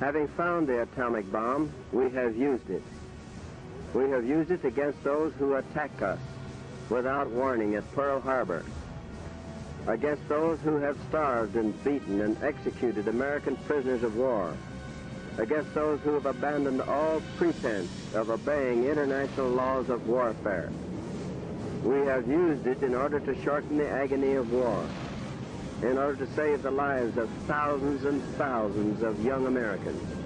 Having found the atomic bomb, we have used it. We have used it against those who attack us without warning at Pearl Harbor, against those who have starved and beaten and executed American prisoners of war, against those who have abandoned all pretense of obeying international laws of warfare. We have used it in order to shorten the agony of war, in order to save the lives of thousands and thousands of young Americans.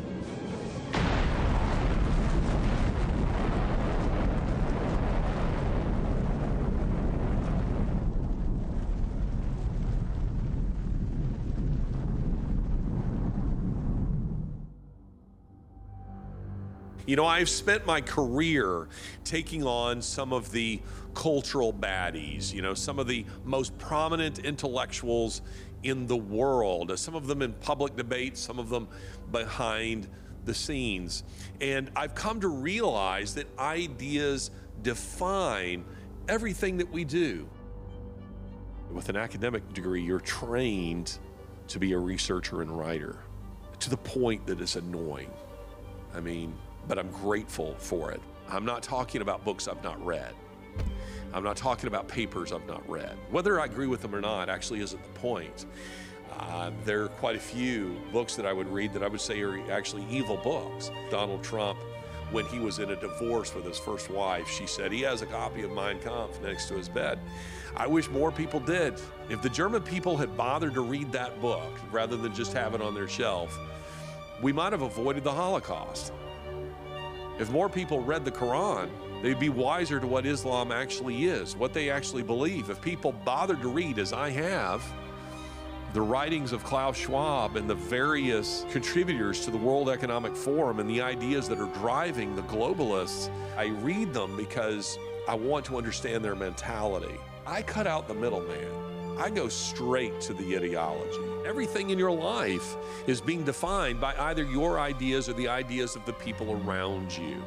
You know, I've spent my career taking on some of the cultural baddies, you know, some of the most prominent intellectuals in the world, some of them in public debate, some of them behind the scenes. And I've come to realize that ideas define everything that we do. With an academic degree, you're trained to be a researcher and writer to the point that it's annoying. I mean, but I'm grateful for it. I'm not talking about books I've not read. I'm not talking about papers I've not read. Whether I agree with them or not actually isn't the point. Uh, there are quite a few books that I would read that I would say are actually evil books. Donald Trump, when he was in a divorce with his first wife, she said he has a copy of Mein Kampf next to his bed. I wish more people did. If the German people had bothered to read that book rather than just have it on their shelf, we might have avoided the Holocaust. If more people read the Quran, they'd be wiser to what Islam actually is, what they actually believe. If people bothered to read, as I have, the writings of Klaus Schwab and the various contributors to the World Economic Forum and the ideas that are driving the globalists, I read them because I want to understand their mentality. I cut out the middleman. I go straight to the ideology. Everything in your life is being defined by either your ideas or the ideas of the people around you.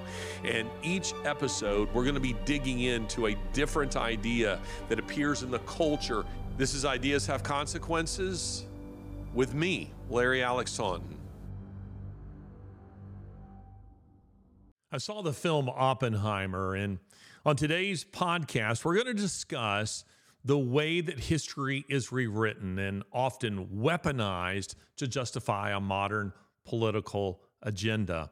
And each episode, we're going to be digging into a different idea that appears in the culture. This is Ideas Have Consequences with me, Larry Alex Taunton. I saw the film Oppenheimer, and on today's podcast, we're going to discuss the way that history is rewritten and often weaponized to justify a modern political agenda.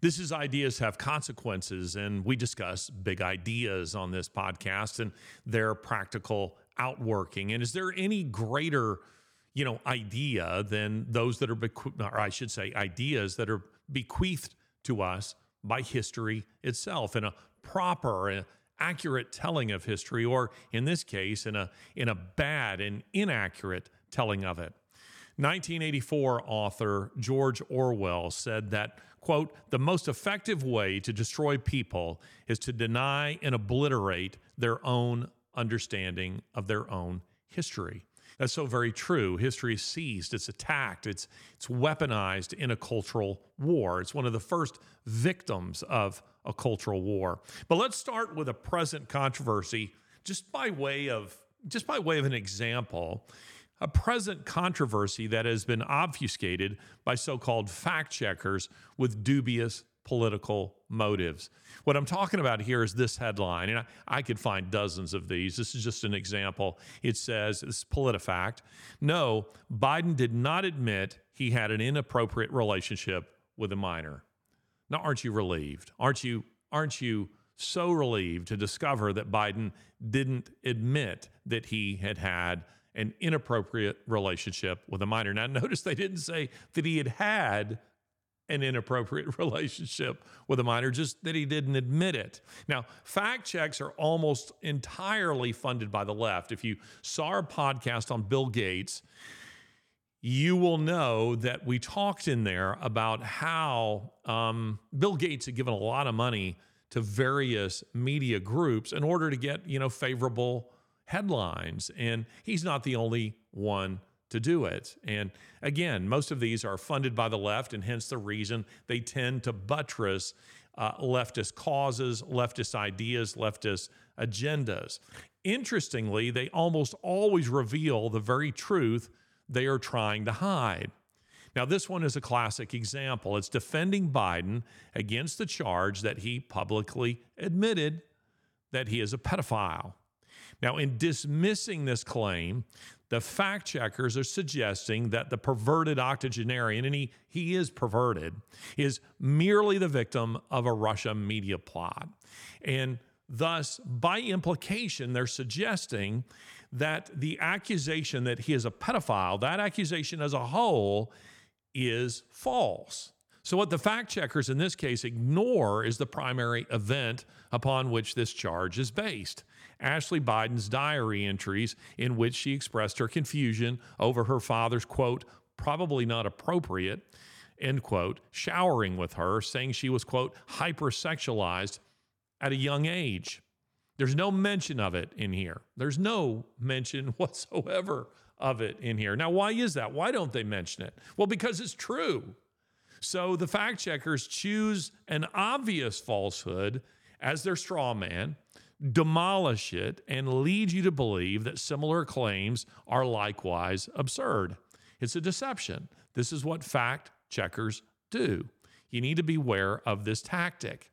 This is Ideas Have Consequences, and we discuss big ideas on this podcast and their practical outworking. And is there any greater, you know, idea than those that are, beque- or I should say, ideas that are bequeathed to us by history itself in a proper, accurate telling of history, or in this case, in a, in a bad and inaccurate telling of it. 1984 author George Orwell said that, quote, the most effective way to destroy people is to deny and obliterate their own understanding of their own history. That's so very true. History is seized, it's attacked, it's, it's weaponized in a cultural war. It's one of the first victims of a cultural war. But let's start with a present controversy, just by way of just by way of an example. A present controversy that has been obfuscated by so called fact checkers with dubious political motives. What I'm talking about here is this headline, and I, I, could find dozens of these. This is just an example. It says, this is PolitiFact. No, Biden did not admit he had an inappropriate relationship with a minor. Now, aren't you relieved? Aren't you, aren't you so relieved to discover that Biden didn't admit that he had had an inappropriate relationship with a minor? Now, notice they didn't say that he had had an inappropriate relationship with a minor, just that he didn't admit it. Now, fact checks are almost entirely funded by the left. If you saw our podcast on Bill Gates, you will know that we talked in there about how um, Bill Gates had given a lot of money to various media groups in order to get you know favorable headlines, and he's not the only one to do it. And again, most of these are funded by the left, and hence the reason they tend to buttress uh, leftist causes, leftist ideas, leftist agendas. Interestingly, they almost always reveal the very truth they are trying to hide. Now, this one is a classic example. It's defending Biden against the charge that he publicly admitted that he is a pedophile. Now, in dismissing this claim, the fact checkers are suggesting that the perverted octogenarian, and he, he is perverted, is merely the victim of a Russia media plot. And thus, by implication, they're suggesting that the accusation that he is a pedophile, that accusation as a whole, is false. So, what the fact checkers in this case ignore is the primary event upon which this charge is based. Ashley Biden's diary entries, in which she expressed her confusion over her father's, quote, probably not appropriate, end quote, showering with her, saying she was, quote, hypersexualized at a young age. There's no mention of it in here. There's no mention whatsoever of it in here. Now, why is that? Why don't they mention it? Well, because it's true. So the fact checkers choose an obvious falsehood as their straw man, demolish it, and lead you to believe that similar claims are likewise absurd. It's a deception. This is what fact checkers do. You need to beware of this tactic.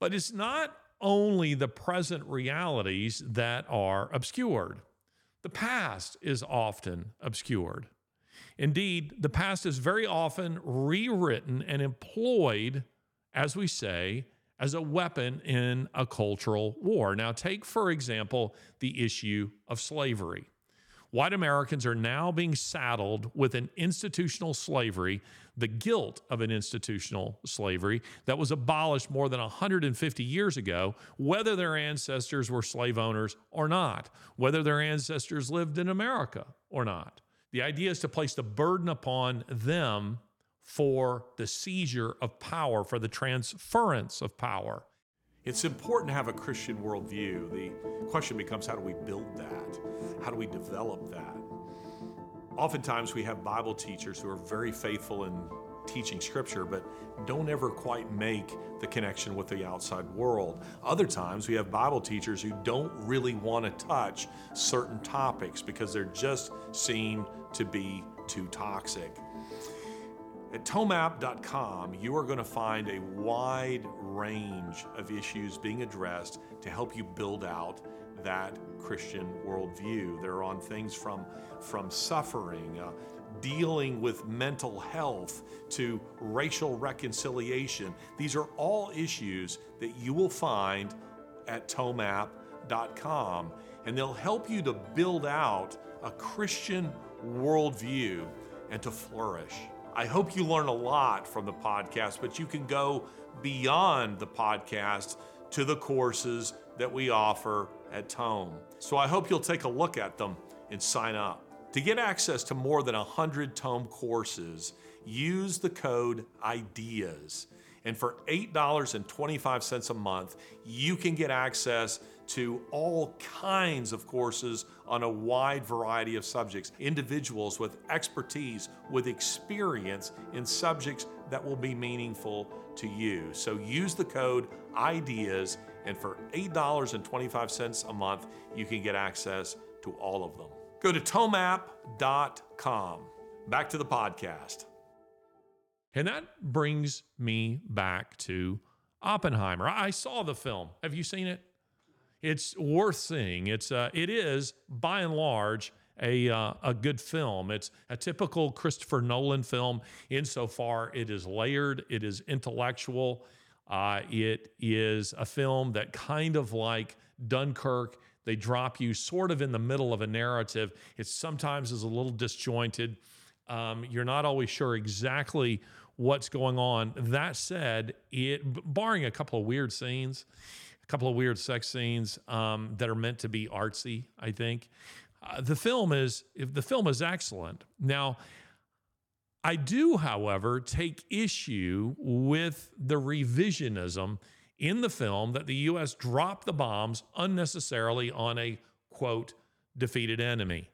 But it's not only the present realities that are obscured. The past is often obscured. Indeed, the past is very often rewritten and employed, as we say, as a weapon in a cultural war. Now, take, for example, the issue of slavery. White Americans are now being saddled with an institutional slavery, the guilt of an institutional slavery that was abolished more than 150 years ago, whether their ancestors were slave owners or not, whether their ancestors lived in America or not. The idea is to place the burden upon them for the seizure of power, for the transference of power. It's important to have a Christian worldview. The question becomes how do we build that? How do we develop that? Oftentimes, we have Bible teachers who are very faithful in teaching scripture, but don't ever quite make the connection with the outside world. Other times, we have Bible teachers who don't really want to touch certain topics because they're just seen to be too toxic. At tomap.com, you are going to find a wide range of issues being addressed to help you build out that Christian worldview. They're on things from, from suffering, uh, dealing with mental health, to racial reconciliation. These are all issues that you will find at tomap.com, and they'll help you to build out a Christian worldview and to flourish. I hope you learn a lot from the podcast, but you can go beyond the podcast to the courses that we offer at Tome. So I hope you'll take a look at them and sign up. To get access to more than 100 Tome courses, use the code IDEAS. And for $8.25 a month, you can get access to all kinds of courses on a wide variety of subjects. Individuals with expertise, with experience in subjects that will be meaningful to you. So use the code IDEAS, and for $8.25 a month, you can get access to all of them. Go to tomap.com. Back to the podcast. And that brings me back to Oppenheimer. I saw the film. Have you seen it? It's worth seeing. It's uh, it is by and large a uh, a good film. It's a typical Christopher Nolan film insofar it is layered, it is intellectual. Uh, it is a film that kind of like Dunkirk. They drop you sort of in the middle of a narrative. It sometimes is a little disjointed. Um, you're not always sure exactly what's going on. That said, it barring a couple of weird scenes, a couple of weird sex scenes um, that are meant to be artsy, I think. Uh, the film is the film is excellent. Now, I do, however, take issue with the revisionism in the film that the U.S. dropped the bombs unnecessarily on a quote defeated enemy.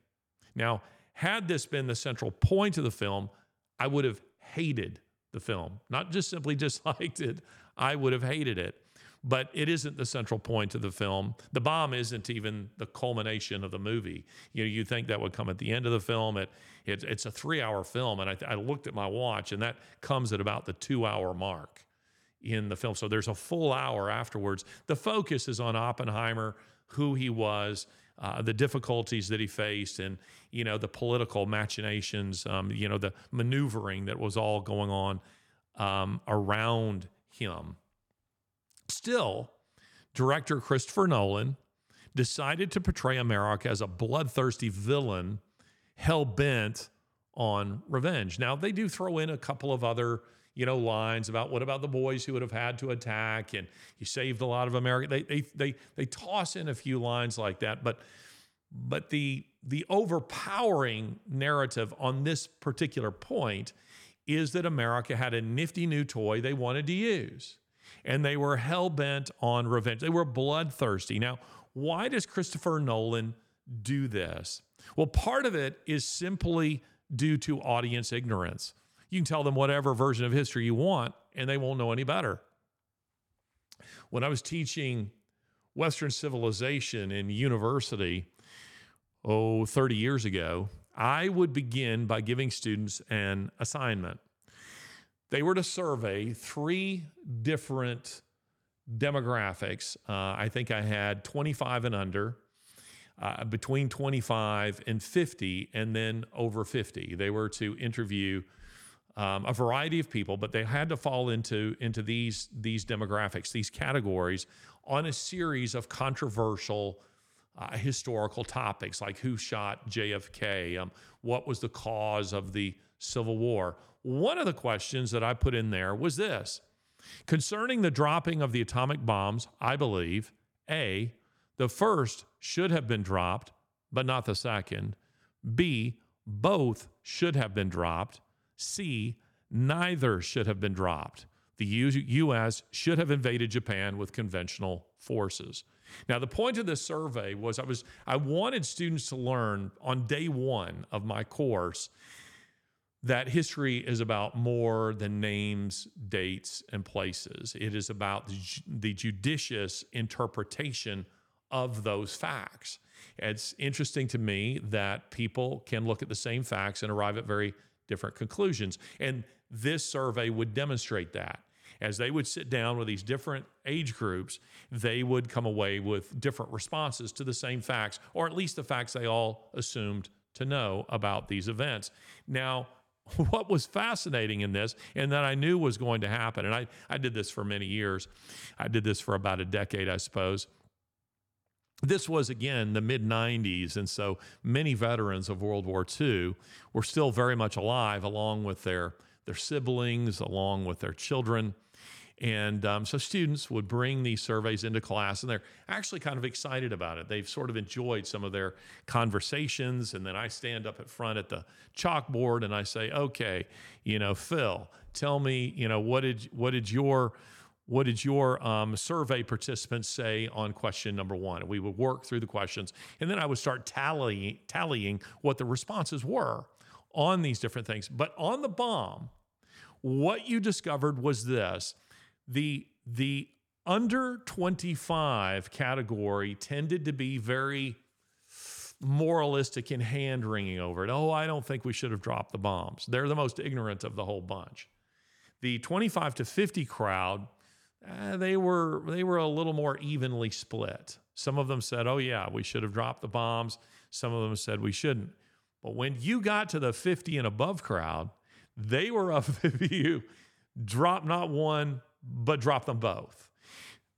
Now, had this been the central point of the film, I would have hated the film, not just simply disliked it, I would have hated it. But it isn't the central point of the film. The bomb isn't even the culmination of the movie. You know, you think that would come at the end of the film. It, it it's a three hour film, and I, I looked at my watch, and that comes at about the two hour mark in the film. So there's a full hour afterwards. The focus is on Oppenheimer, who he was. Uh, the difficulties that he faced and you know the political machinations um, you know the maneuvering that was all going on um, around him Still, director Christopher Nolan decided to portray America as a bloodthirsty villain hell bent on revenge. Now, they do throw in a couple of other you know lines about what about the boys who would have had to attack and you saved a lot of america they they they, they toss in a few lines like that but but the the overpowering narrative on this particular point is that america had a nifty new toy they wanted to use and they were hell bent on revenge. They were bloodthirsty. Now, why does Christopher Nolan do this? Well, part of it is simply due to audience ignorance. You can tell them whatever version of history you want, and they won't know any better. When I was teaching Western civilization in university, oh, 30 years ago, I would begin by giving students an assignment. They were to survey three different demographics. Uh, I think I had 25 and under, uh, between 25 and 50, and then over 50. They were to interview um, a variety of people, but they had to fall into into these these demographics, these categories, on a series of controversial. Uh, historical topics like who shot JFK, um, what was the cause of the Civil War, one of the questions that I put in there was this concerning the dropping of the atomic bombs, I believe A, the first should have been dropped, but not the second. B, both should have been dropped. C, neither should have been dropped. The U.S. should have invaded Japan with conventional forces. Now, the point of this survey was I was I wanted students to learn on day one of my course that history is about more than names, dates, and places. It is about the, the, judicious interpretation of those facts. It's interesting to me that people can look at the same facts and arrive at very different conclusions. And this survey would demonstrate that. As they would sit down with these different age groups, they would come away with different responses to the same facts, or at least the facts they all assumed to know about these events. Now, what was fascinating in this and that I knew was going to happen, and I, I did this for many years. I did this for about a decade, I suppose. This was again the mid 90s, and so many veterans of World War II were still very much alive, along with their, their siblings, along with their children. And um, so students would bring these surveys into class, and they're actually kind of excited about it. They've sort of enjoyed some of their conversations. And then I stand up at front at the chalkboard and I say, "Okay, you know, Phil, tell me, you know, what did what did your what did your um, survey participants say on question number one? And we would work through the questions, and then I would start tallying tallying what the responses were on these different things. But on the bomb, what you discovered was this the the under 25 category tended to be very moralistic and hand wringing over it. Oh, I don't think we should have dropped the bombs. They're the most ignorant of the whole bunch. The 25 to 50 crowd, eh, they were they were a little more evenly split. Some of them said, "Oh yeah, we should have dropped the bombs." Some of them said we shouldn't. But when you got to the 50 and above crowd, they were of the view drop not one, but drop them both.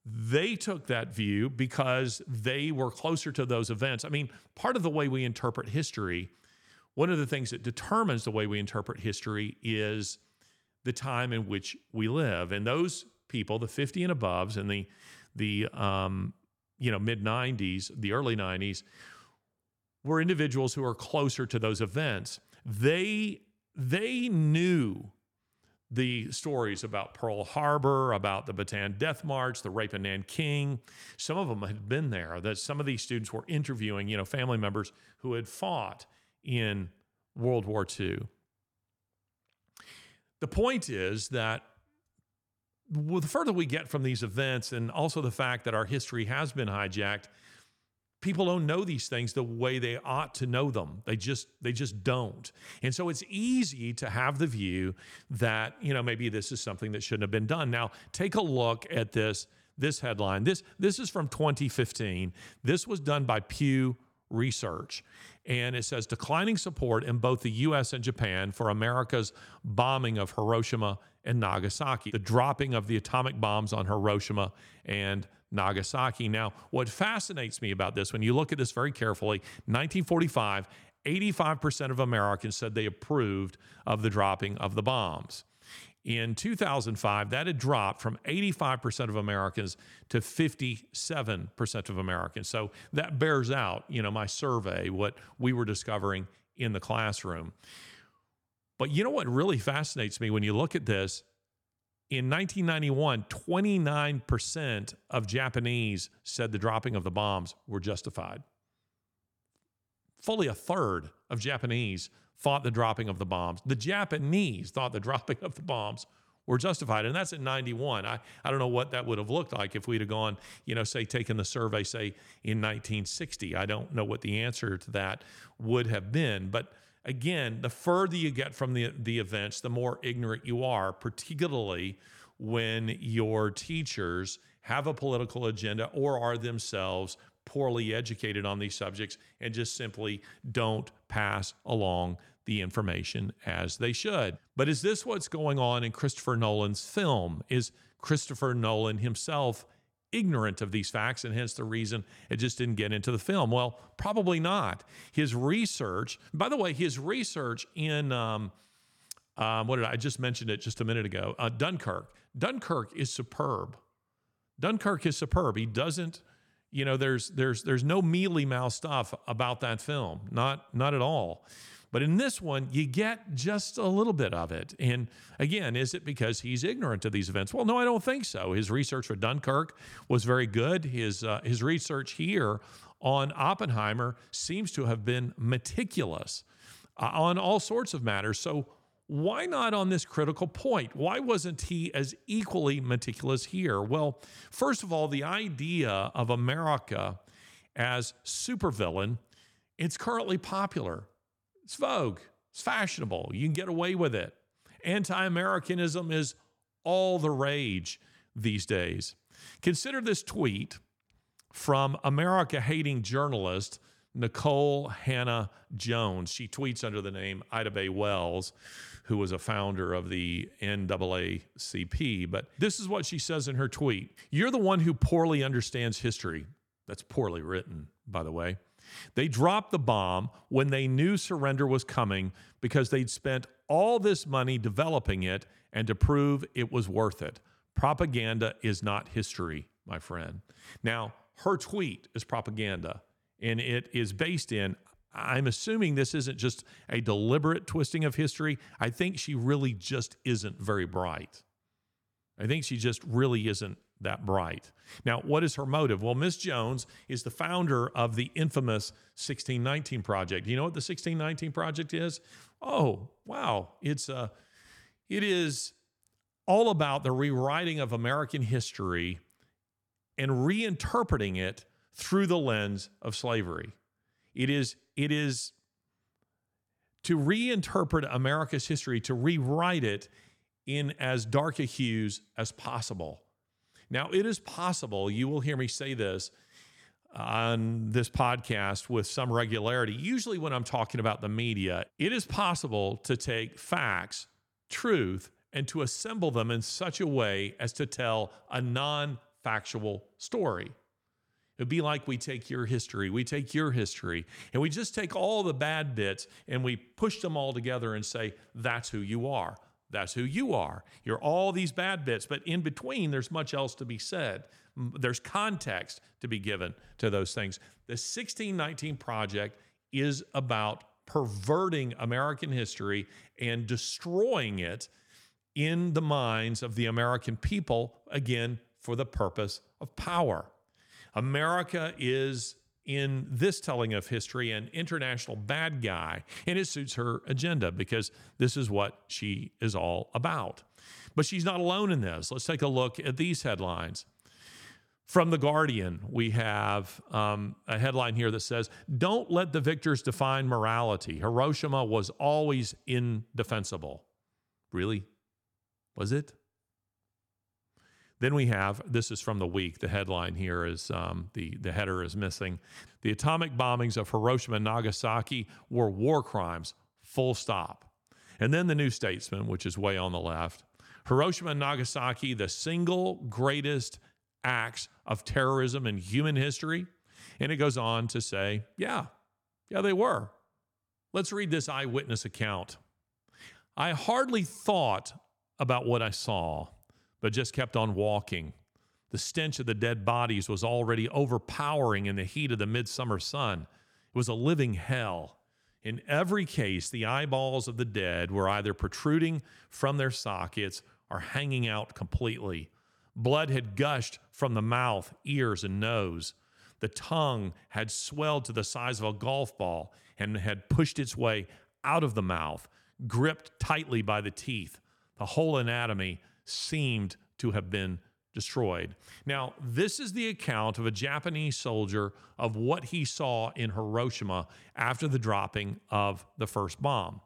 They took that view because they were closer to those events. I mean, part of the way we interpret history, one of the things that determines the way we interpret history is the time in which we live. And those people, the 50 and aboves and the the um, you know mid 90s, the early 90s, were individuals who are closer to those events. They they knew the stories about Pearl Harbor, about the Bataan Death March, the rape of Nanking. Some of them had been there. That some of these students were interviewing, you know, family members who had fought in World War II. The point is that well, the further we get from these events, and also the fact that our history has been hijacked, people don't know these things the way they ought to know them. They just they just don't. And so it's easy to have the view that you know maybe this is something that shouldn't have been done. Now take a look at this this headline. This this is from 2015 this was done by pew research. And it says declining support in both the US and Japan for America's bombing of Hiroshima and Nagasaki. The dropping of the atomic bombs on Hiroshima and Nagasaki. Now, what fascinates me about this, when you look at this very carefully, 1945, 85% of Americans said they approved of the dropping of the bombs. In 2005, that had dropped from 85% of Americans to 57% of Americans. So that bears out, you know, my survey, what we were discovering in the classroom. But you know what really fascinates me when you look at this in 1991, 29% of Japanese said the dropping of the bombs were justified. Fully a third of Japanese thought the dropping of the bombs. The Japanese thought the dropping of the bombs were justified. And that's in 91. I, I don't know what that would have looked like if we'd have gone, you know, say, taken the survey, say, in 1960. I don't know what the answer to that would have been. But again, the further you get from the, the events, the more ignorant you are, particularly when your teachers have a political agenda or are themselves poorly educated on these subjects and just simply don't pass along the information as they should. But is this what's going on in Christopher Nolan's film? Is Christopher Nolan himself ignorant of these facts and hence the reason it just didn't get into the film? Well, probably not. His research, by the way, his research in um, um, what did I, I just mentioned it just a minute ago? Uh, Dunkirk. Dunkirk is superb. Dunkirk is superb. He doesn't, you know, there's there's there's no mealy mouth stuff about that film, not not at all. But in this one, you get just a little bit of it. And again, is it because he's ignorant of these events? Well, no, I don't think so. His research for Dunkirk was very good. His uh, his research here on Oppenheimer seems to have been meticulous uh, on all sorts of matters. So why not on this critical point? Why wasn't he as equally meticulous here? Well, first of all, the idea of America as supervillain, it's currently popular. It's vogue, it's fashionable. You can get away with it. Anti Americanism is all the rage these days. Consider this tweet from America hating journalist Nicole Hannah Jones. She tweets under the name Ida Bae Wells, who was a founder of the NAACP. But this is what she says in her tweet You're the one who poorly understands history. That's poorly written, by the way. They dropped the bomb when they knew surrender was coming because they'd spent all this money developing it and to prove it was worth it. Propaganda is not history, my friend. Now, her tweet is propaganda, and it is based in, I'm assuming this isn't just a deliberate twisting of history. I think she really just isn't very bright. I think she just really isn't that bright. Now, what is her motive? Well, Miss Jones is the founder of the infamous 1619 Project. You know what the 1619 Project is? Oh, wow. It's a, uh, it is all about the rewriting of American history and reinterpreting it through the lens of slavery. It is, it is to reinterpret America's history, to rewrite it in as dark a hues as possible. Now, it is possible, you will hear me say this on this podcast with some regularity, usually when I'm talking about the media, it is possible to take facts, truth, and to assemble them in such a way as to tell a non factual story. It'd be like we take your history, we take your history, and we just take all the bad bits and we push them all together and say, that's who you are. That's who you are. You're all these bad bits, but in between, there's much else to be said. There's context to be given to those things. The 1619 Project is about perverting American history and destroying it in the minds of the American people, again, for the purpose of power. America is in this telling of history an international bad guy, and it suits her agenda because this is what she is all about. But she's not alone in this. Let's take a look at these headlines. From The Guardian, we have um, a headline here that says, Don't let the victors define morality. Hiroshima was always indefensible. Really? Was it? Then we have this is from the week. The headline here is um, the the header is missing. The atomic bombings of Hiroshima and Nagasaki were war crimes. Full stop. And then the New Statesman, which is way on the left. Hiroshima and Nagasaki, the single greatest acts of terrorism in human history. And it goes on to say, yeah, yeah, they were. Let's read this eyewitness account. I hardly thought about what I saw, but just kept on walking. The stench of the dead bodies was already overpowering in the heat of the midsummer sun. It was a living hell. In every case, the eyeballs of the dead were either protruding from their sockets or hanging out completely. Blood had gushed from the mouth, ears, and nose. The tongue had swelled to the size of a golf ball and had pushed its way out of the mouth, gripped tightly by the teeth. The whole anatomy seemed to have been destroyed. Now, this is the account of a Japanese soldier of what he saw in Hiroshima after the dropping of the first bomb.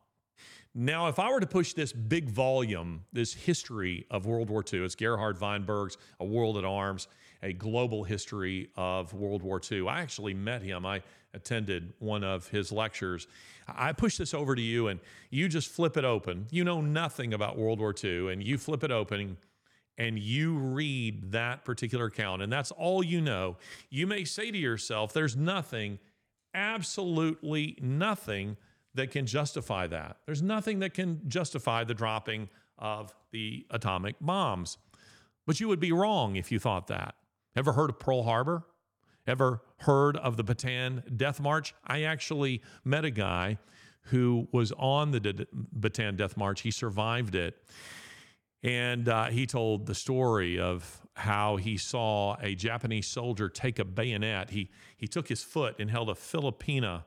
Now, if I were to push this big volume, this history of World War II, it's Gerhard Weinberg's A World at Arms, a global history of World War II. I actually met him. I attended one of his lectures. I push this over to you, and you just flip it open. You know nothing about World War II, and you flip it open and you read that particular account, and that's all you know. You may say to yourself, There's nothing, absolutely nothing that can justify that. There's nothing that can justify the dropping of the atomic bombs. But you would be wrong if you thought that. Ever heard of Pearl Harbor? Ever heard of the Bataan Death March? I actually met a guy who was on the Bataan Death March. He survived it. And uh, he told the story of how he saw a Japanese soldier take a bayonet. He, he took his foot and held a Filipina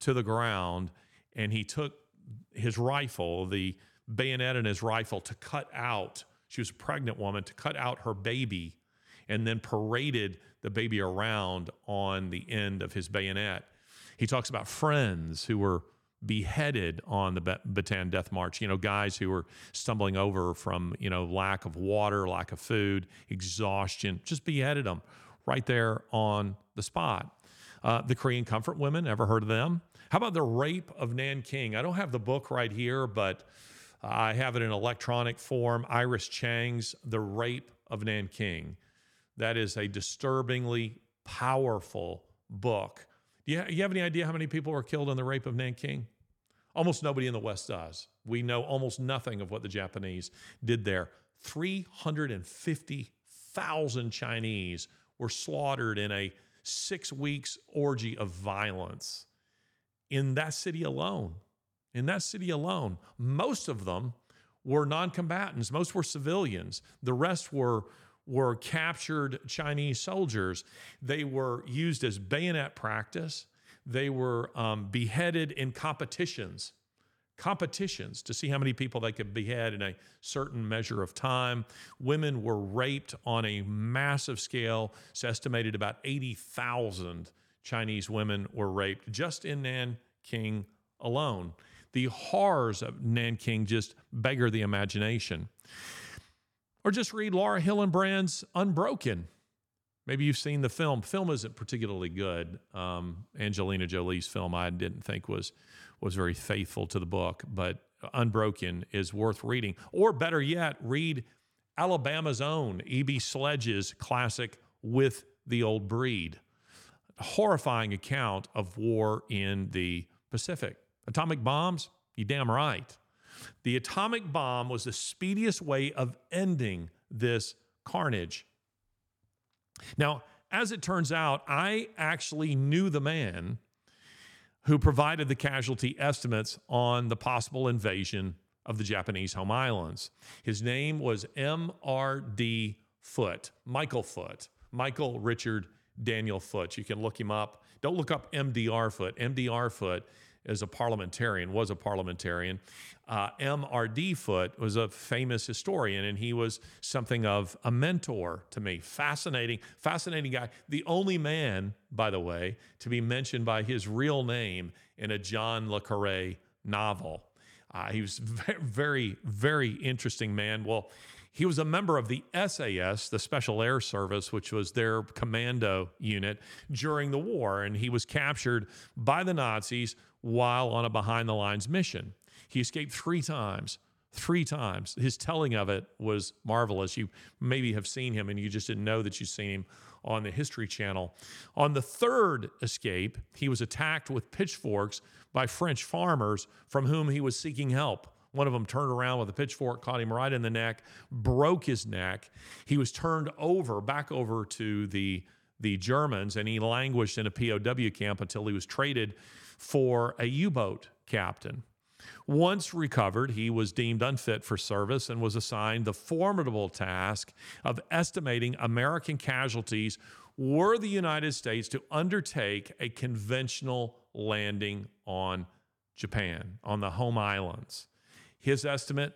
to the ground and he took his rifle, the bayonet in his rifle, to cut out. She was a pregnant woman to cut out her baby, and then paraded the baby around on the end of his bayonet. He talks about friends who were beheaded on the Bataan Death March. You know, guys who were stumbling over from you know lack of water, lack of food, exhaustion, just beheaded them right there on the spot. Uh, the Korean Comfort Women, ever heard of them? How about the rape of Nanking? I don't have the book right here, but I have it in electronic form. Iris Chang's The Rape of Nanking. That is a disturbingly powerful book. Do you, you have any idea how many people were killed in the rape of Nanking? Almost nobody in the West does. We know almost nothing of what the Japanese did there. 350,000 Chinese were slaughtered in a six weeks orgy of violence in that city alone. In that city alone, most of them were non-combatants. Most were civilians. The rest were were captured Chinese soldiers. They were used as bayonet practice. They were um, beheaded in competitions, competitions to see how many people they could behead in a certain measure of time. Women were raped on a massive scale. It's estimated about 80,000 Chinese women were raped just in Nanking alone. The horrors of Nanking just beggar the imagination. Or just read Laura Hillenbrand's Unbroken. Maybe you've seen the film. Film isn't particularly good. Um, Angelina Jolie's film I didn't think was was very faithful to the book, but Unbroken is worth reading. Or better yet, read Alabama's own E.B. Sledge's classic With the Old Breed horrifying account of war in the Pacific. Atomic bombs? You damn right. The atomic bomb was the speediest way of ending this carnage. Now, as it turns out, I actually knew the man who provided the casualty estimates on the possible invasion of the Japanese home islands. His name was M.R.D. Foote, Michael Foote, Michael Richard Daniel Foote. You can look him up. Don't look up MDR Foote. MDR Foote as a parliamentarian, was a parliamentarian. Uh, M.R.D. Foote was a famous historian, and he was something of a mentor to me. Fascinating, fascinating guy. The only man, by the way, to be mentioned by his real name in a John Le Carre novel. Uh, he was very, very interesting man. Well, he was a member of the SAS, the Special Air Service, which was their commando unit during the war, and he was captured by the Nazis while on a behind the lines mission. He escaped three times. Three times. His telling of it was marvelous. You maybe have seen him and you just didn't know that you've seen him on the History Channel. On the third escape, he was attacked with pitchforks by French farmers from whom he was seeking help. One of them turned around with a pitchfork, caught him right in the neck, broke his neck. He was turned over, back over to the, the Germans, and he languished in a POW camp until he was traded for a U boat captain. Once recovered, he was deemed unfit for service and was assigned the formidable task of estimating American casualties were the United States to undertake a conventional landing on Japan, on the home islands. His estimate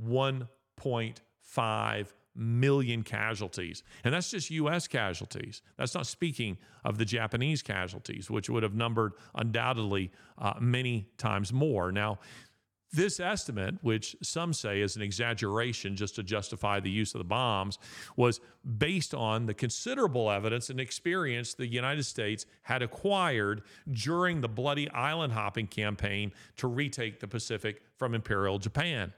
1.5 million casualties. And that's just US casualties. That's not speaking of the Japanese casualties, which would have numbered undoubtedly uh, many times more. Now, this estimate, which some say is an exaggeration just to justify the use of the bombs, was based on the considerable evidence and experience the United States had acquired during the bloody island hopping campaign to retake the Pacific from Imperial Japan.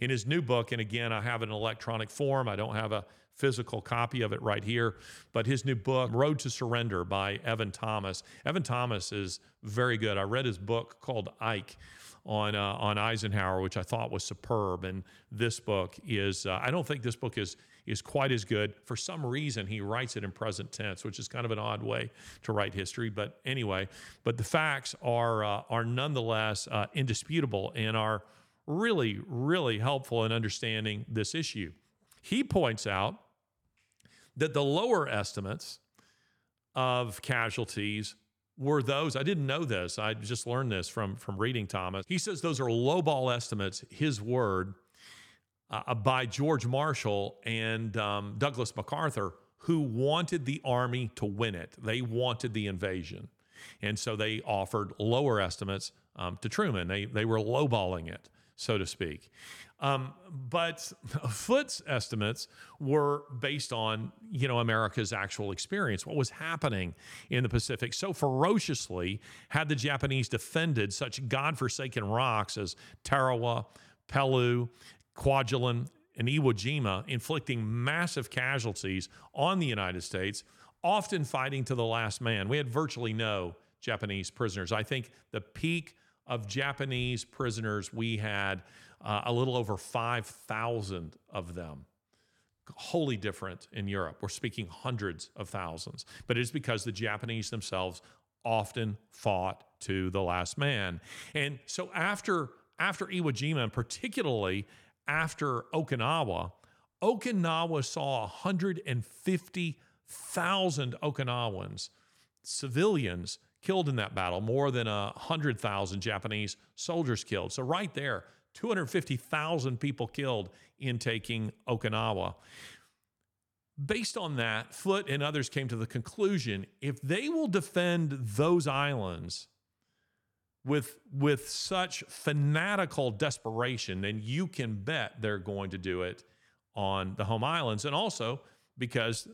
In his new book, and again, I have in electronic form, I don't have a physical copy of it right here, but his new book, Road to Surrender by Evan Thomas. Evan Thomas is very good. I read his book called Ike on uh, on Eisenhower, which I thought was superb. And this book is uh, I don't think this book is is quite as good. For some reason, he writes it in present tense, which is kind of an odd way to write history. But anyway, but the facts are uh, are nonetheless uh, indisputable and are really really helpful in understanding this issue. He points out that the lower estimates of casualties were those I didn't know this. I just learned this from from reading Thomas. He says those are lowball estimates. His word uh, by George Marshall and um, Douglas MacArthur, who wanted the army to win it. They wanted the invasion, and so they offered lower estimates um, to Truman. They they were lowballing it, so to speak. Um, but Foote's estimates were based on, you know, America's actual experience, what was happening in the Pacific so ferociously had the Japanese defended such godforsaken rocks as Tarawa, Peleliu, Kwajalein, and Iwo Jima, inflicting massive casualties on the United States, often fighting to the last man. We had virtually no Japanese prisoners. I think the peak of Japanese prisoners we had uh, a little over 5,000 of them. Wholly different in Europe. We're speaking hundreds of thousands, but it is because the Japanese themselves often fought to the last man. And so after after Iwo Jima, and particularly after Okinawa, Okinawa saw 150,000 Okinawans, civilians, killed in that battle, more than 100,000 Japanese soldiers killed. So, right there, 250,000 people killed in taking Okinawa. Based on that, Foote and others came to the conclusion if they will defend those islands with, with such fanatical desperation, then you can bet they're going to do it on the home islands. And also because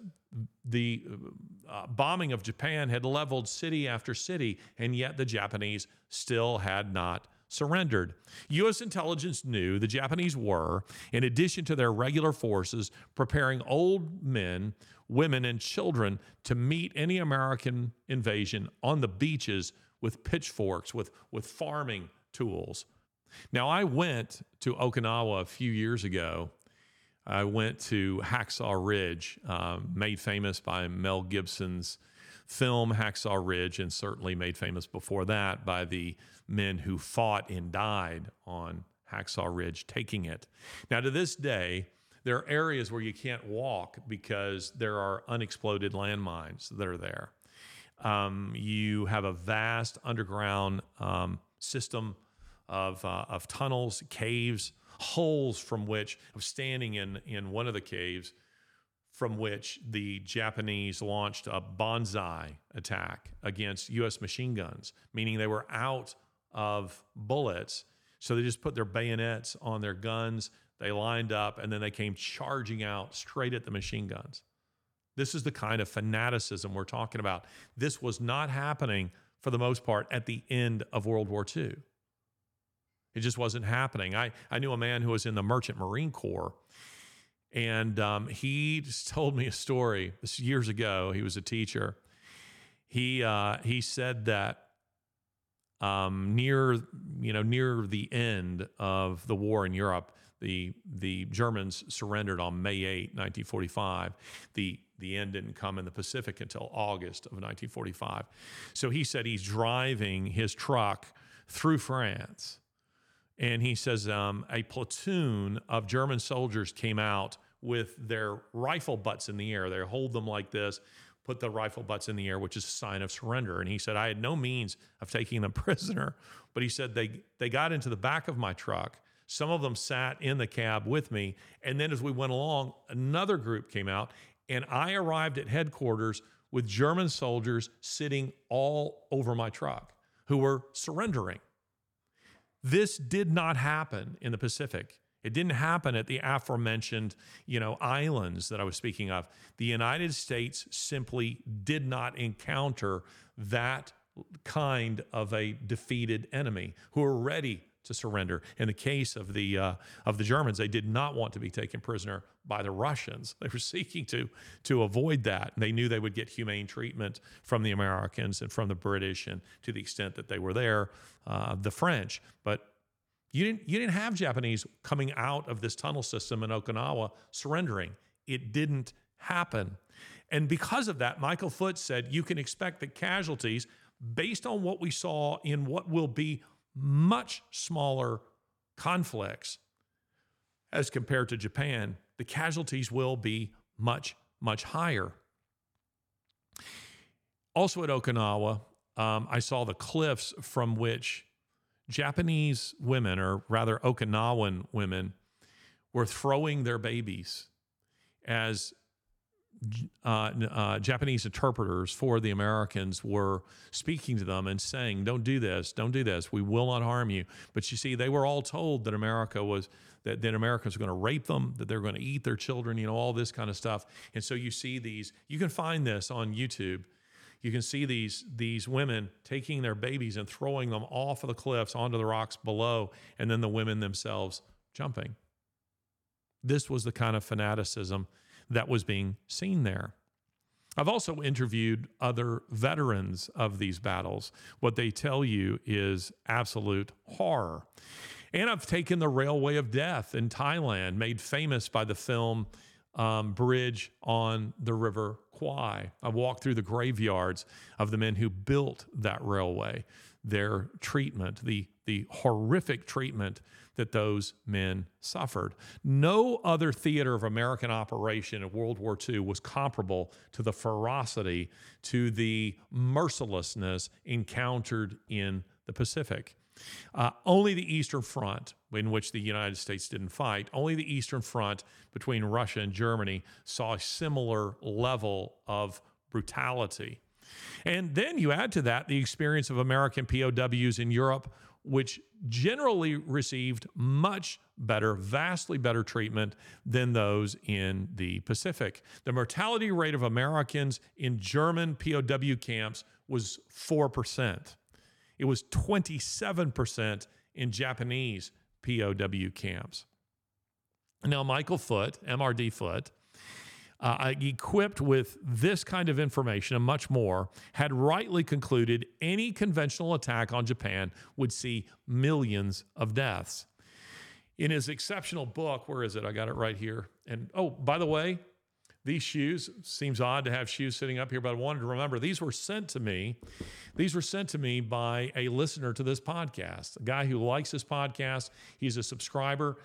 the uh, bombing of Japan had leveled city after city, and yet the Japanese still had not surrendered. U.S. intelligence knew the Japanese were, in addition to their regular forces, preparing old men, women, and children to meet any American invasion on the beaches with pitchforks, with, with farming tools. Now, I went to Okinawa a few years ago. I went to Hacksaw Ridge, uh, made famous by Mel Gibson's film Hacksaw Ridge, and certainly made famous before that by the men who fought and died on Hacksaw Ridge taking it. Now, to this day, there are areas where you can't walk because there are unexploded landmines that are there. Um, you have a vast underground um, system of, uh, of tunnels, caves, holes from which, I was standing in, in one of the caves from which the Japanese launched a banzai attack against US machine guns, meaning they were out of bullets. So they just put their bayonets on their guns, they lined up, and then they came charging out straight at the machine guns. This is the kind of fanaticism we're talking about. This was not happening for the most part at the end of World War II. It just wasn't happening. I, I knew a man who was in the Merchant Marine Corps, and um, he told me a story. This years ago. He was a teacher. He uh, he said that um, near you know near the end of the war in Europe, the the Germans surrendered on May 8, 1945. The the end didn't come in the Pacific until August of 1945. So he said he's driving his truck through France and he says um, a platoon of German soldiers came out with their rifle butts in the air. They hold them like this, put the rifle butts in the air, which is a sign of surrender. And he said, I had no means of taking them prisoner, but he said they they got into the back of my truck. Some of them sat in the cab with me, and then as we went along, another group came out, and I arrived at headquarters with German soldiers sitting all over my truck who were surrendering. This did not happen in the Pacific. It didn't happen at the aforementioned, you know, islands that I was speaking of. The United States simply did not encounter that kind of a defeated enemy who were ready to surrender. In the case of the uh, of the Germans, they did not want to be taken prisoner by the Russians. They were seeking to to avoid that. And They knew they would get humane treatment from the Americans and from the British, and to the extent that they were there, uh, the French. But you didn't you didn't have Japanese coming out of this tunnel system in Okinawa surrendering. It didn't happen. And because of that, Michael Foot said you can expect that casualties, based on what we saw in what will be much smaller conflicts as compared to Japan, the casualties will be much, much higher. Also at Okinawa, um, I saw the cliffs from which Japanese women, or rather Okinawan women, were throwing their babies as uh, uh, Japanese interpreters for the Americans were speaking to them and saying, "Don't do this. Don't do this. We will not harm you." But you see, they were all told that America was that, that Americans were going to rape them, that they're going to eat their children, you know, all this kind of stuff. And so you see these. You can find this on YouTube. You can see these these women taking their babies and throwing them off of the cliffs onto the rocks below, and then the women themselves jumping. This was the kind of fanaticism that was being seen there. I've also interviewed other veterans of these battles. What they tell you is absolute horror. And I've taken the Railway of Death in Thailand, made famous by the film um, Bridge on the River Kwai. I've walked through the graveyards of the men who built that railway, their treatment, the, the horrific treatment that those men suffered. No other theater of American operation in World War II was comparable to the ferocity, to the mercilessness encountered in the Pacific. Uh, only the Eastern Front, in which the United States didn't fight, only the Eastern Front between Russia and Germany saw a similar level of brutality. And then you add to that the experience of American POWs in Europe which generally received much better, vastly better treatment than those in the Pacific. The mortality rate of Americans in German POW camps was 4%. It was 27% in Japanese POW camps. Now, Michael Foot, MRD Foot, uh, equipped with this kind of information and much more, had rightly concluded any conventional attack on Japan would see millions of deaths. In his exceptional book, where is it? I got it right here. And oh, by the way, these shoes seems odd to have shoes sitting up here, but I wanted to remember these were sent to me. These were sent to me by a listener to this podcast, a guy who likes this podcast. He's a subscriber.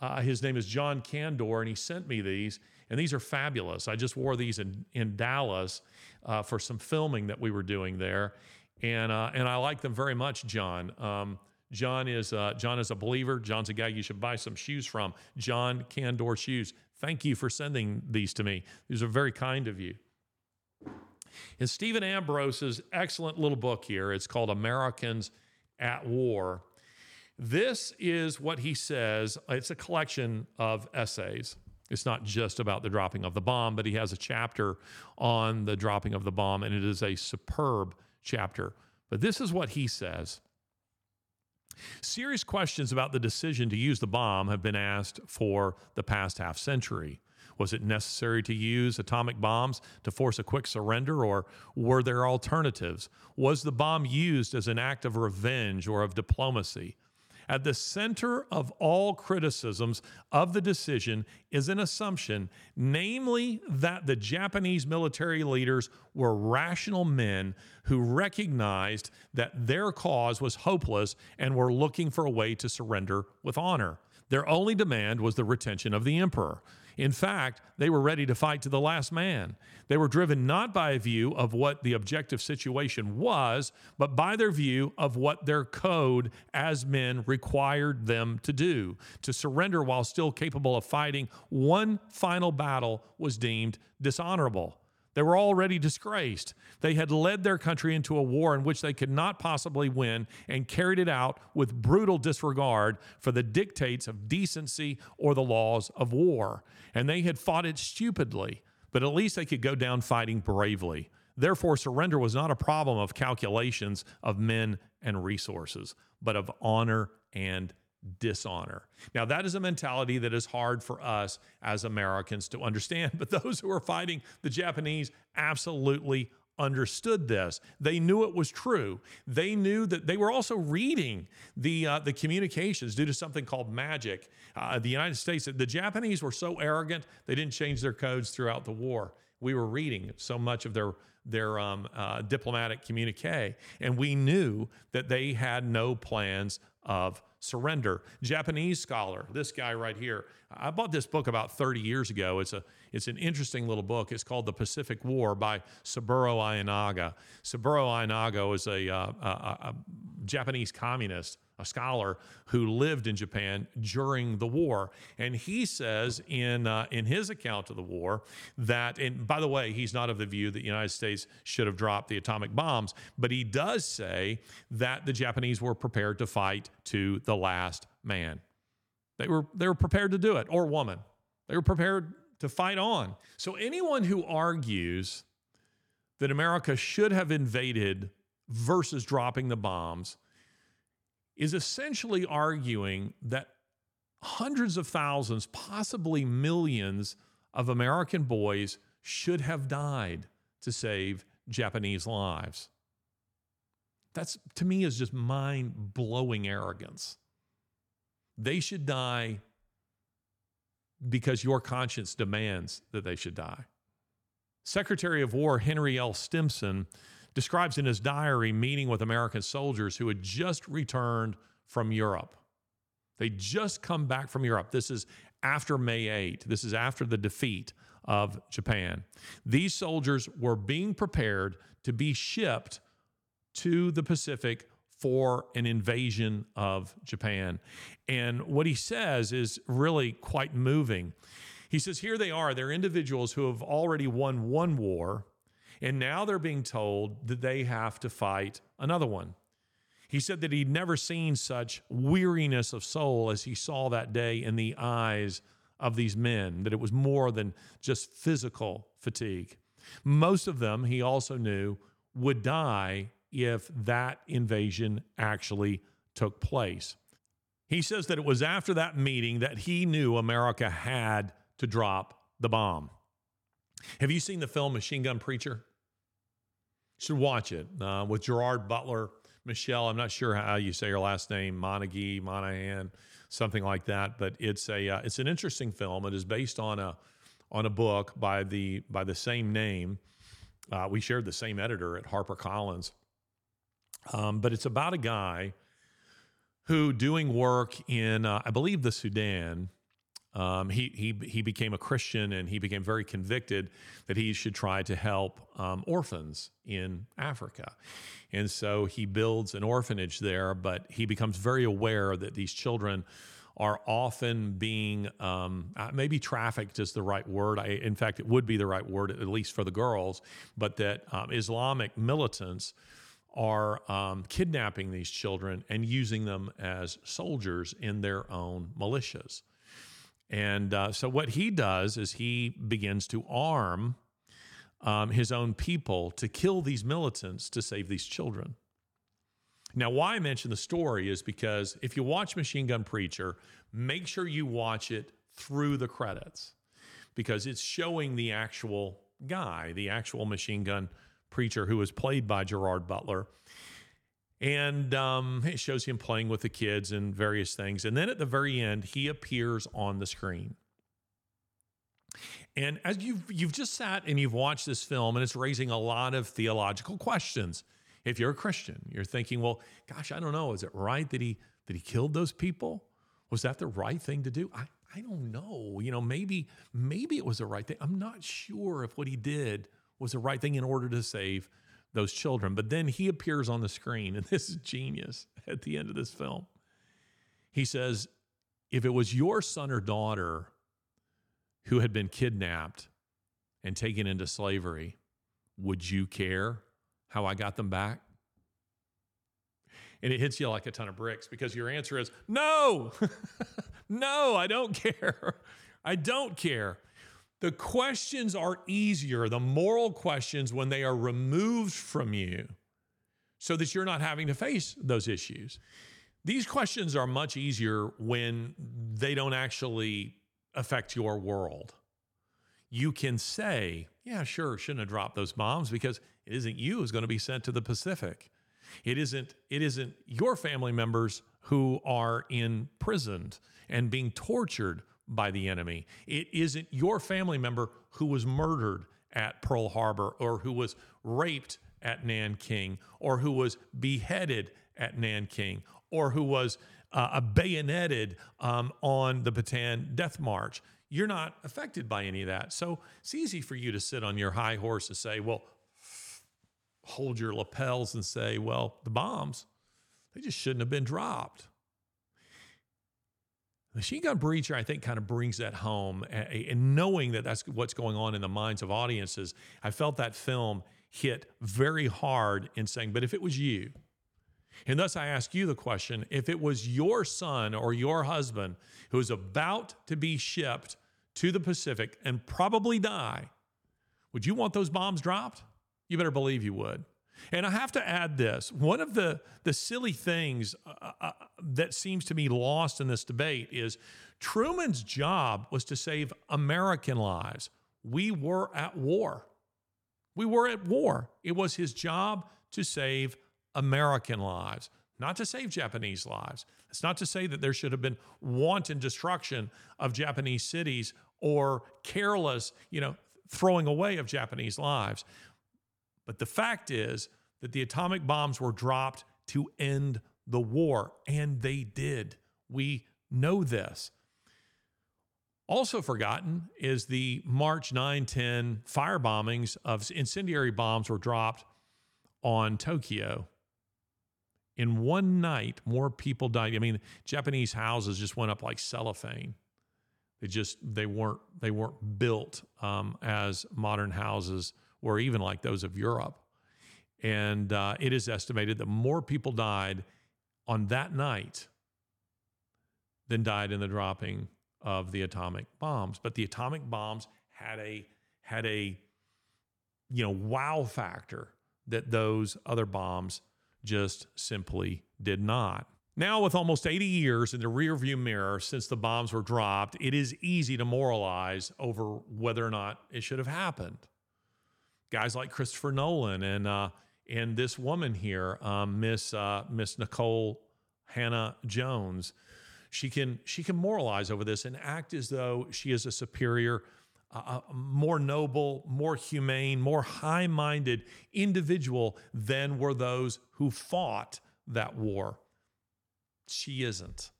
Uh, his name is John Candor, and he sent me these. And these are fabulous. I just wore these in, in Dallas uh, for some filming that we were doing there. and uh, and I like them very much, John. Um, John is uh, John is a believer. John's a guy you should buy some shoes from. John Candor Shoes. Thank you for sending these to me. These are very kind of you. And Stephen Ambrose's excellent little book here, it's called Americans at War. This is what he says. It's a collection of essays. It's not just about the dropping of the bomb, but he has a chapter on the dropping of the bomb, and it is a superb chapter. But this is what he says. Serious questions about the decision to use the bomb have been asked for the past half century. Was it necessary to use atomic bombs to force a quick surrender, or were there alternatives? Was the bomb used as an act of revenge or of diplomacy? At the center of all criticisms of the decision is an assumption, namely that the Japanese military leaders were rational men who recognized that their cause was hopeless and were looking for a way to surrender with honor. Their only demand was the retention of the emperor. In fact, they were ready to fight to the last man. They were driven not by a view of what the objective situation was, but by their view of what their code as men required them to do. To surrender while still capable of fighting one final battle was deemed dishonorable. They were already disgraced. They had led their country into a war in which they could not possibly win and carried it out with brutal disregard for the dictates of decency or the laws of war. And they had fought it stupidly, but at least they could go down fighting bravely. Therefore, surrender was not a problem of calculations of men and resources, but of honor and dishonor. Now, that is a mentality that is hard for us as Americans to understand, but those who are fighting the Japanese absolutely understood this. They knew it was true. They knew that they were also reading the uh, the communications due to something called magic. Uh, the United States, the Japanese were so arrogant they didn't change their codes throughout the war. We were reading so much of their their um, uh, diplomatic communique, and we knew that they had no plans of surrender. Japanese scholar, this guy right here. I bought this book about 30 years ago. It's a it's an interesting little book. It's called The Pacific War by Saburo Ienaga. Saburo Ienaga is a, uh, a, a Japanese communist a scholar who lived in Japan during the war, and he says in uh, in his account of the war that, and by the way, he's not of the view that the United States should have dropped the atomic bombs, but he does say that the Japanese were prepared to fight to the last man. They were they were prepared to do it, or woman. They were prepared to fight on. So anyone who argues that America should have invaded versus dropping the bombs is essentially arguing that hundreds of thousands, possibly millions of American boys should have died to save Japanese lives. That's to me is just mind blowing arrogance. They should die because your conscience demands that they should die. Secretary of War Henry L. Stimson describes in his diary meeting with American soldiers who had just returned from Europe. They just come back from Europe. This is after May 8. This is after the defeat of Japan. These soldiers were being prepared to be shipped to the Pacific for an invasion of Japan. And what he says is really quite moving. He says, Here they are, they're individuals who have already won one war and now they're being told that they have to fight another one. He said that he'd never seen such weariness of soul as he saw that day in the eyes of these men, that it was more than just physical fatigue. Most of them, he also knew, would die if that invasion actually took place. He says that it was after that meeting that he knew America had to drop the bomb. Have you seen the film Machine Gun Preacher? Should watch it uh, with Gerard Butler, Michelle. I'm not sure how you say her last name, Monaghy, Monahan, something like that. But it's a uh, it's an interesting film. It is based on a on a book by the by the same name. Uh, we shared the same editor at HarperCollins. Um, but it's about a guy who, doing work in, uh, I believe, the Sudan, um, he, he, he became a Christian and he became very convicted that he should try to help um, orphans in Africa. And so he builds an orphanage there, but he becomes very aware that these children are often being um, uh, maybe trafficked is the right word. I, in fact, it would be the right word, at least for the girls, but that um, Islamic militants are um, kidnapping these children and using them as soldiers in their own militias. And uh, so what he does is he begins to arm um, his own people to kill these militants to save these children. Now, why I mention the story is because if you watch Machine Gun Preacher, make sure you watch it through the credits because it's showing the actual guy, the actual machine gun preacher who was played by Gerard Butler. And um, it shows him playing with the kids and various things. And then at the very end, he appears on the screen. And as you've you've just sat and you've watched this film, and it's raising a lot of theological questions. If you're a Christian, you're thinking, well, gosh, I don't know. Is it right that he that he killed those people? Was that the right thing to do? I, I don't know. You know, maybe maybe it was the right thing. I'm not sure if what he did was the right thing in order to save those children. But then he appears on the screen, and this is genius at the end of this film. He says, If it was your son or daughter who had been kidnapped and taken into slavery, would you care how I got them back? And it hits you like a ton of bricks because your answer is no, no, I don't care. I don't care. The questions are easier, the moral questions, when they are removed from you so that you're not having to face those issues. These questions are much easier when they don't actually affect your world. You can say, yeah, sure, shouldn't have dropped those bombs because it isn't you who's going to be sent to the Pacific. It isn't, it isn't your family members who are imprisoned and being tortured by the enemy. It isn't your family member who was murdered at Pearl Harbor or who was raped at Nanking or who was beheaded at Nanking or who was uh, bayoneted um, on the Bataan Death March. You're not affected by any of that. So it's easy for you to sit on your high horse and say, well, hold your lapels and say, well, the bombs, they just shouldn't have been dropped. Machine Gun Preacher, I think, kind of brings that home. And knowing that that's what's going on in the minds of audiences, I felt that film hit very hard in saying, but if it was you, and thus I ask you the question if it was your son or your husband who was about to be shipped to the Pacific and probably die, would you want those bombs dropped? You better believe you would. And I have to add this one of the, the silly things uh, uh, uh, that seems to be lost in this debate is Truman's job was to save American lives. We were at war. We were at war. It was his job to save American lives, not to save Japanese lives. It's not to say that there should have been wanton destruction of Japanese cities or careless, you know, throwing away of Japanese lives. But the fact is that the atomic bombs were dropped to end the war, and they did. We know this. Also forgotten is the March 9 10 fire bombings of incendiary bombs were dropped on Tokyo. In one night, more people died. I mean, Japanese houses just went up like cellophane. They just they weren't they weren't built um, as modern houses or even like those of Europe. And uh, it is estimated that more people died on that night than died in the dropping of the atomic bombs. But the atomic bombs had a had a you know wow factor that those other bombs just simply did not. Now, with almost 80 years in the rearview mirror since the bombs were dropped, it is easy to moralize over whether or not it should have happened guys like Christopher Nolan and uh, and this woman here, um, Miss uh, Miss Nikole Hannah Jones, she can she can moralize over this and act as though she is a superior, uh, more noble, more humane, more high-minded individual than were those who fought that war. She isn't.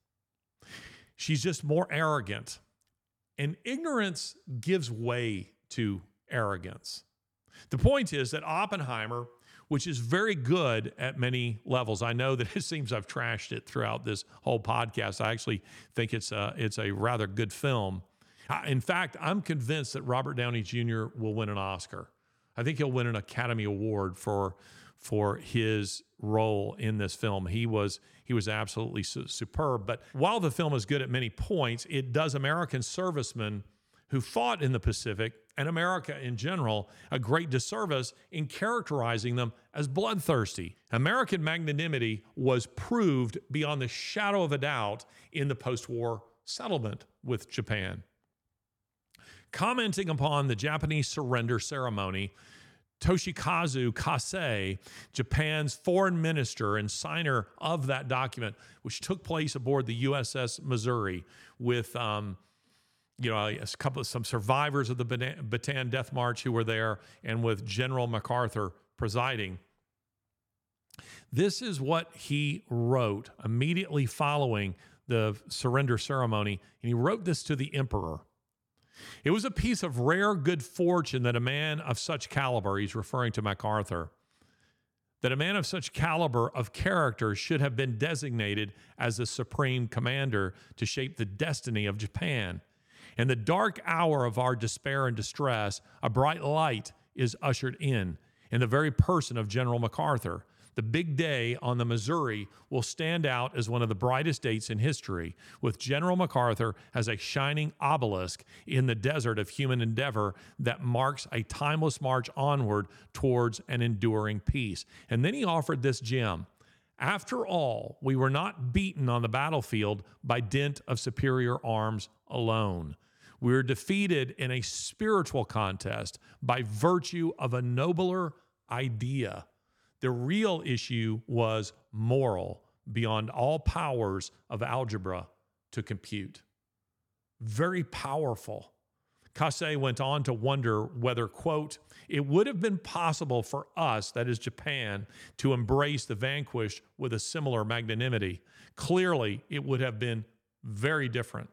She's just more arrogant and ignorance gives way to arrogance. The point is that Oppenheimer, which is very good at many levels, I know that it seems I've trashed it throughout this whole podcast. I actually think it's a, it's a rather good film. In fact, I'm convinced that Robert Downey Jr. will win an Oscar. I think he'll win an Academy Award for for his role in this film. He was he was absolutely su- superb. But while the film is good at many points, it does American servicemen who fought in the Pacific and America in general a great disservice in characterizing them as bloodthirsty. American magnanimity was proved beyond the shadow of a doubt in the post war settlement with Japan. Commenting upon the Japanese surrender ceremony, Toshikazu Kase, Japan's foreign minister and signer of that document, which took place aboard the USS Missouri with, um, you know, a couple of some survivors of the Bataan Death March who were there, and with General MacArthur presiding. This is what he wrote immediately following the surrender ceremony, and he wrote this to the emperor. It was a piece of rare good fortune that a man of such caliber, he's referring to MacArthur, that a man of such caliber of character should have been designated as the supreme commander to shape the destiny of Japan. In the dark hour of our despair and distress, a bright light is ushered in, in the very person of General MacArthur, the big day on the Missouri will stand out as one of the brightest dates in history, with General MacArthur as a shining obelisk in the desert of human endeavor that marks a timeless march onward towards an enduring peace. And then he offered this gem. After all, we were not beaten on the battlefield by dint of superior arms alone. We were defeated in a spiritual contest by virtue of a nobler idea the real issue was moral beyond all powers of algebra to compute. Very powerful. Kase went on to wonder whether, quote, it would have been possible for us, that is Japan, to embrace the vanquished with a similar magnanimity. Clearly, it would have been very different.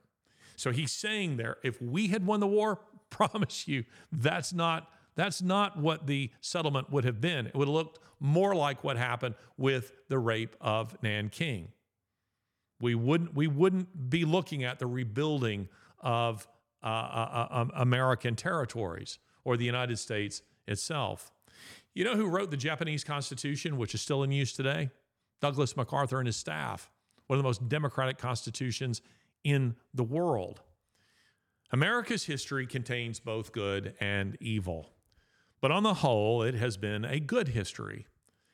So he's saying there, if we had won the war, promise you, that's not that's not what the settlement would have been. It would have looked more like what happened with the rape of Nanking. We wouldn't, we wouldn't be looking at the rebuilding of uh, uh, uh, um, American territories or the United States itself. You know who wrote the Japanese Constitution, which is still in use today? Douglas MacArthur and his staff, one of the most democratic constitutions in the world. America's history contains both good and evil. But on the whole, it has been a good history,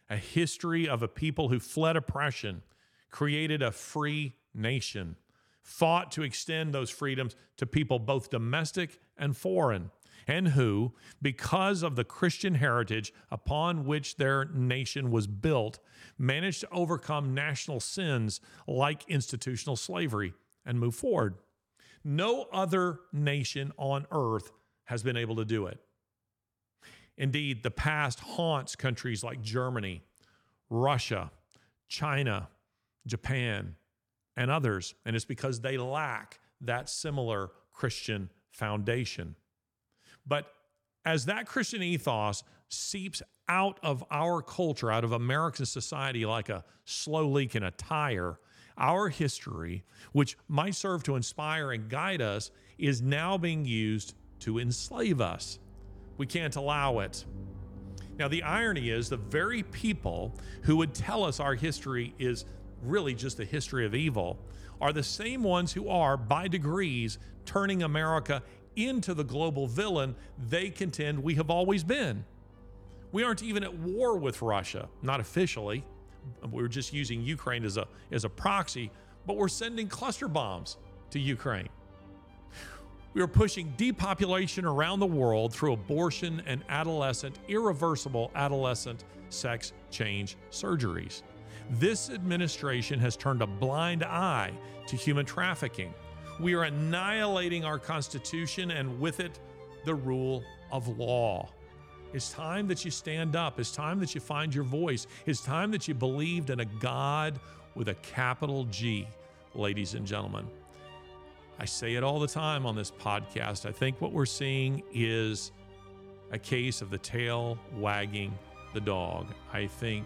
a history of a people who fled oppression, created a free nation, fought to extend those freedoms to people both domestic and foreign, and who, because of the Christian heritage upon which their nation was built, managed to overcome national sins like institutional slavery and move forward. No other nation on earth has been able to do it. Indeed, the past haunts countries like Germany, Russia, China, Japan, and others, and it's because they lack that similar Christian foundation. But as that Christian ethos seeps out of our culture, out of American society like a slow leak in a tire, our history, which might serve to inspire and guide us, is now being used to enslave us. We can't allow it. Now, the irony is the very people who would tell us our history is really just a history of evil are the same ones who are, by degrees, turning America into the global villain they contend we have always been. We aren't even at war with Russia, not officially. We're just using Ukraine as a, as a proxy, but we're sending cluster bombs to Ukraine. We are pushing depopulation around the world through abortion and adolescent, irreversible adolescent sex change surgeries. This administration has turned a blind eye to human trafficking. We are annihilating our Constitution and with it, the rule of law. It's time that you stand up. It's time that you find your voice. It's time that you believed in a God with a capital G, ladies and gentlemen. I say it all the time on this podcast. I think what we're seeing is a case of the tail wagging the dog. I think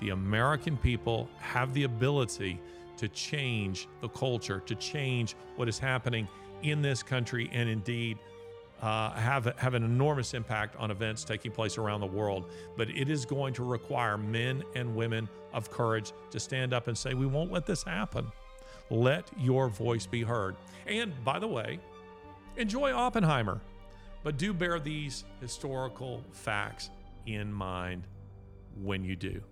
the American people have the ability to change the culture, to change what is happening in this country, and indeed uh, have, have an enormous impact on events taking place around the world. But it is going to require men and women of courage to stand up and say, We won't let this happen. Let your voice be heard. And by the way, enjoy Oppenheimer, but do bear these historical facts in mind when you do.